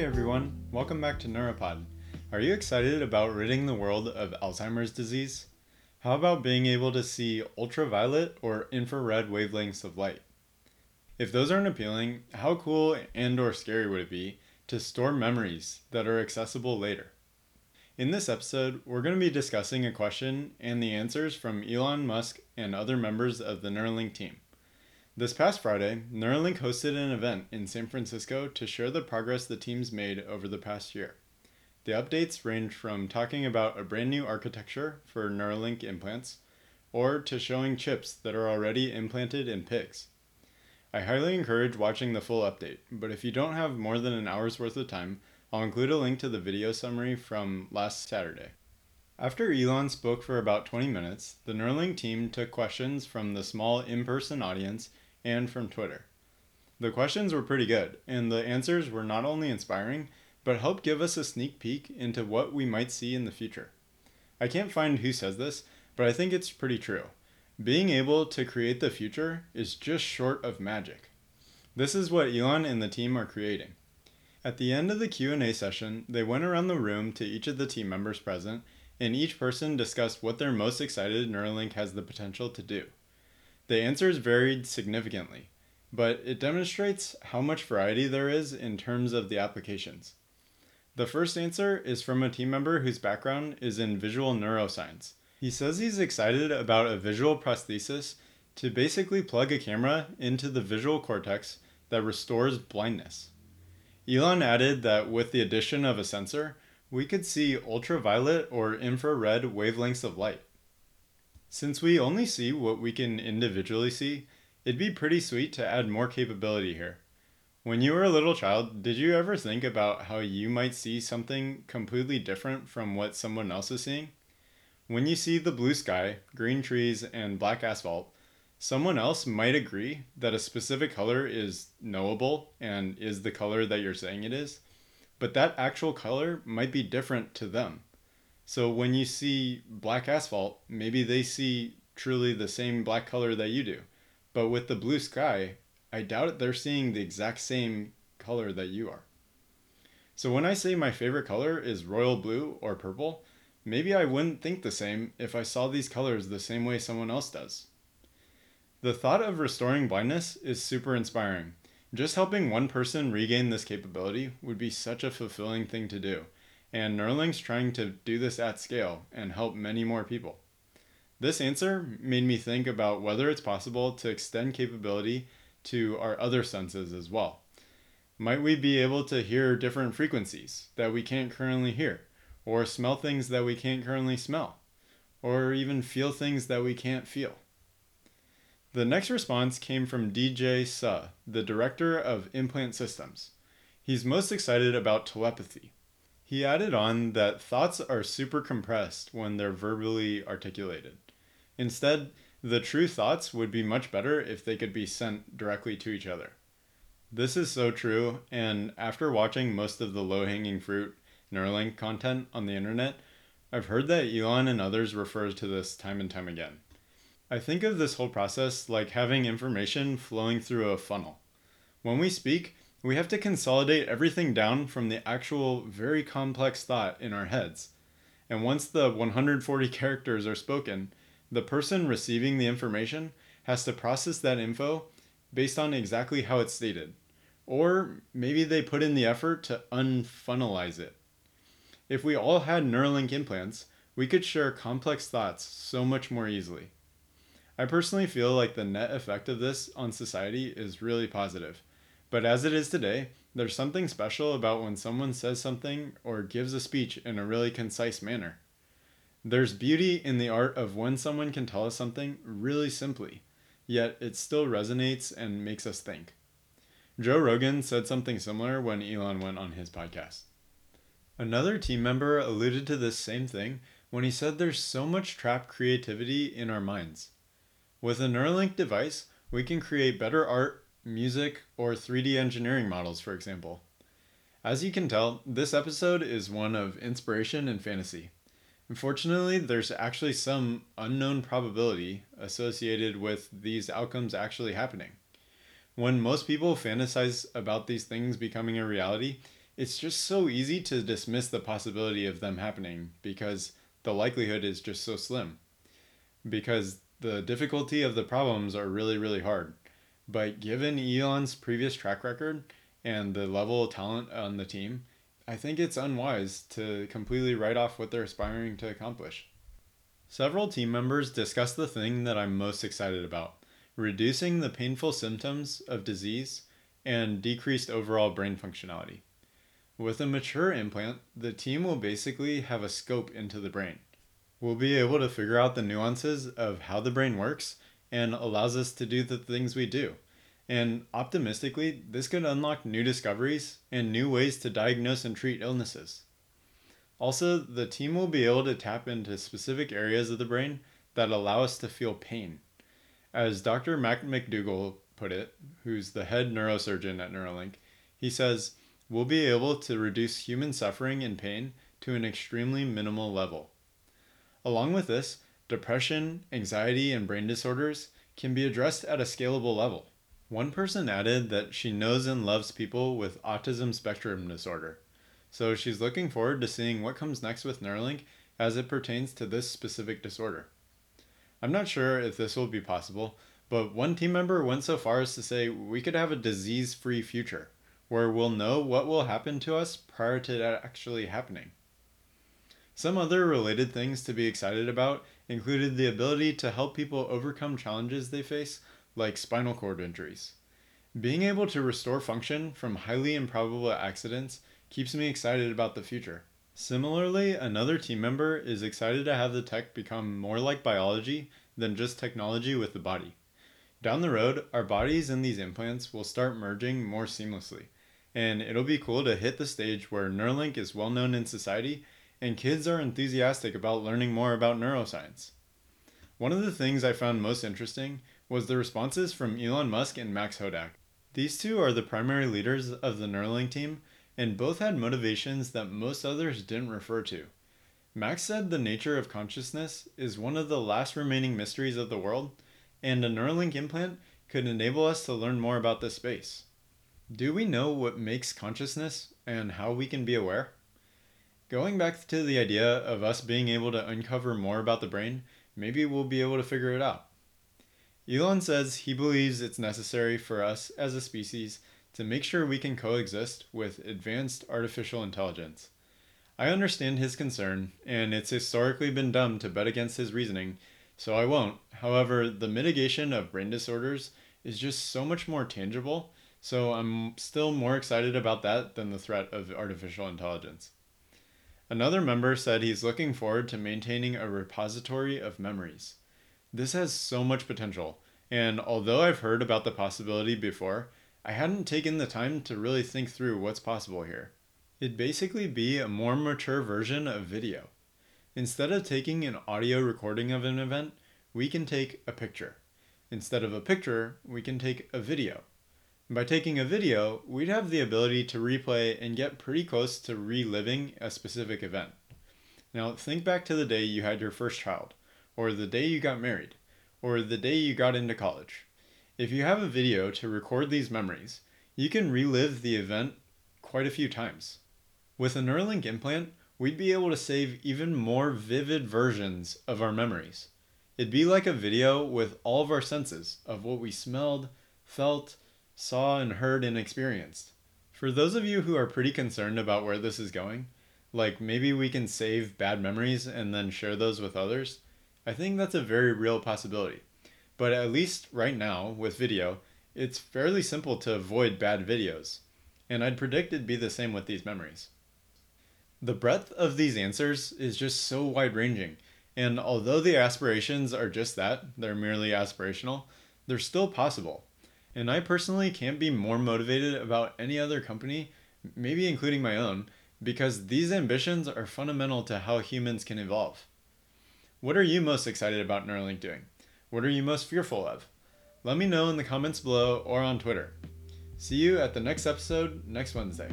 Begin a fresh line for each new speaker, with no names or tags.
Hey everyone, welcome back to Neuropod. Are you excited about ridding the world of Alzheimer's disease? How about being able to see ultraviolet or infrared wavelengths of light? If those aren't appealing, how cool and or scary would it be to store memories that are accessible later? In this episode, we're going to be discussing a question and the answers from Elon Musk and other members of the Neuralink team. This past Friday, Neuralink hosted an event in San Francisco to share the progress the team's made over the past year. The updates range from talking about a brand new architecture for Neuralink implants, or to showing chips that are already implanted in pigs. I highly encourage watching the full update, but if you don't have more than an hour's worth of time, I'll include a link to the video summary from last Saturday. After Elon spoke for about 20 minutes, the Neuralink team took questions from the small in person audience and from Twitter. The questions were pretty good, and the answers were not only inspiring, but helped give us a sneak peek into what we might see in the future. I can't find who says this, but I think it's pretty true. Being able to create the future is just short of magic. This is what Elon and the team are creating. At the end of the Q&A session, they went around the room to each of the team members present, and each person discussed what they're most excited Neuralink has the potential to do. The answers varied significantly, but it demonstrates how much variety there is in terms of the applications. The first answer is from a team member whose background is in visual neuroscience. He says he's excited about a visual prosthesis to basically plug a camera into the visual cortex that restores blindness. Elon added that with the addition of a sensor, we could see ultraviolet or infrared wavelengths of light. Since we only see what we can individually see, it'd be pretty sweet to add more capability here. When you were a little child, did you ever think about how you might see something completely different from what someone else is seeing? When you see the blue sky, green trees, and black asphalt, someone else might agree that a specific color is knowable and is the color that you're saying it is, but that actual color might be different to them. So when you see black asphalt, maybe they see truly the same black color that you do. But with the blue sky, I doubt it they're seeing the exact same color that you are. So when I say my favorite color is royal blue or purple, maybe I wouldn't think the same if I saw these colors the same way someone else does. The thought of restoring blindness is super inspiring. Just helping one person regain this capability would be such a fulfilling thing to do and Neuralink's trying to do this at scale and help many more people. This answer made me think about whether it's possible to extend capability to our other senses as well. Might we be able to hear different frequencies that we can't currently hear, or smell things that we can't currently smell, or even feel things that we can't feel? The next response came from DJ Seo, the director of implant systems. He's most excited about telepathy, he added on that thoughts are super compressed when they're verbally articulated. Instead, the true thoughts would be much better if they could be sent directly to each other. This is so true, and after watching most of the low hanging fruit Neuralink content on the internet, I've heard that Elon and others refer to this time and time again. I think of this whole process like having information flowing through a funnel. When we speak, we have to consolidate everything down from the actual very complex thought in our heads. And once the 140 characters are spoken, the person receiving the information has to process that info based on exactly how it's stated. Or maybe they put in the effort to unfunnelize it. If we all had Neuralink implants, we could share complex thoughts so much more easily. I personally feel like the net effect of this on society is really positive but as it is today, there's something special about when someone says something or gives a speech in a really concise manner. There's beauty in the art of when someone can tell us something really simply, yet it still resonates and makes us think. Joe Rogan said something similar when Elon went on his podcast. Another team member alluded to this same thing when he said there's so much trapped creativity in our minds. With a Neuralink device, we can create better art music, or 3D engineering models, for example. As you can tell, this episode is one of inspiration and fantasy. Unfortunately, there's actually some unknown probability associated with these outcomes actually happening. When most people fantasize about these things becoming a reality, it's just so easy to dismiss the possibility of them happening because the likelihood is just so slim. Because the difficulty of the problems are really, really hard. But given Elon's previous track record and the level of talent on the team, I think it's unwise to completely write off what they're aspiring to accomplish. Several team members discussed the thing that I'm most excited about reducing the painful symptoms of disease and decreased overall brain functionality. With a mature implant, the team will basically have a scope into the brain. We'll be able to figure out the nuances of how the brain works and allows us to do the things we do. And optimistically, this could unlock new discoveries and new ways to diagnose and treat illnesses. Also, the team will be able to tap into specific areas of the brain that allow us to feel pain. As Dr. Matt McDougall put it, who's the head neurosurgeon at Neuralink, he says, We'll be able to reduce human suffering and pain to an extremely minimal level. Along with this, depression, anxiety, and brain disorders can be addressed at a scalable level. One person added that she knows and loves people with autism spectrum disorder, so she's looking forward to seeing what comes next with Neuralink as it pertains to this specific disorder. I'm not sure if this will be possible, but one team member went so far as to say we could have a disease free future where we'll know what will happen to us prior to that actually happening. Some other related things to be excited about included the ability to help people overcome challenges they face, like spinal cord injuries. Being able to restore function from highly improbable accidents keeps me excited about the future. Similarly, another team member is excited to have the tech become more like biology than just technology with the body. Down the road, our bodies and these implants will start merging more seamlessly, and it'll be cool to hit the stage where Neuralink is well known in society and kids are enthusiastic about learning more about neuroscience. One of the things I found most interesting was the responses from Elon Musk and Max Hodak. These two are the primary leaders of the Neuralink team, and both had motivations that most others didn't refer to. Max said the nature of consciousness is one of the last remaining mysteries of the world, and a Neuralink implant could enable us to learn more about this space. Do we know what makes consciousness and how we can be aware? Going back to the idea of us being able to uncover more about the brain, maybe we'll be able to figure it out. Elon says he believes it's necessary for us as a species to make sure we can coexist with advanced artificial intelligence. I understand his concern, and it's historically been dumb to bet against his reasoning, so I won't. However, the mitigation of brain disorders is just so much more tangible, so I'm still more excited about that than the threat of artificial intelligence. Another member said he's looking forward to maintaining a repository of memories. This has so much potential, and although I've heard about the possibility before, I hadn't taken the time to really think through what's possible here. It'd basically be a more mature version of video. Instead of taking an audio recording of an event, we can take a picture. Instead of a picture, we can take a video. By taking a video, we'd have the ability to replay and get pretty close to reliving a specific event. Now, think back to the day you had your first child, or the day you got married, or the day you got into college. If you have a video to record these memories, you can relive the event quite a few times. With a Neuralink implant, we'd be able to save even more vivid versions of our memories. It'd be like a video with all of our senses of what we smelled, felt, saw and heard and experienced. For those of you who are pretty concerned about where this is going, like maybe we can save bad memories and then share those with others, I think that's a very real possibility. But at least right now, with video, it's fairly simple to avoid bad videos, and I'd predict it'd be the same with these memories. The breadth of these answers is just so wide ranging, and although the aspirations are just that, they're merely aspirational, they're still possible. And I personally can't be more motivated about any other company, maybe including my own, because these ambitions are fundamental to how humans can evolve. What are you most excited about Neuralink doing? What are you most fearful of? Let me know in the comments below or on Twitter. See you at the next episode next Wednesday.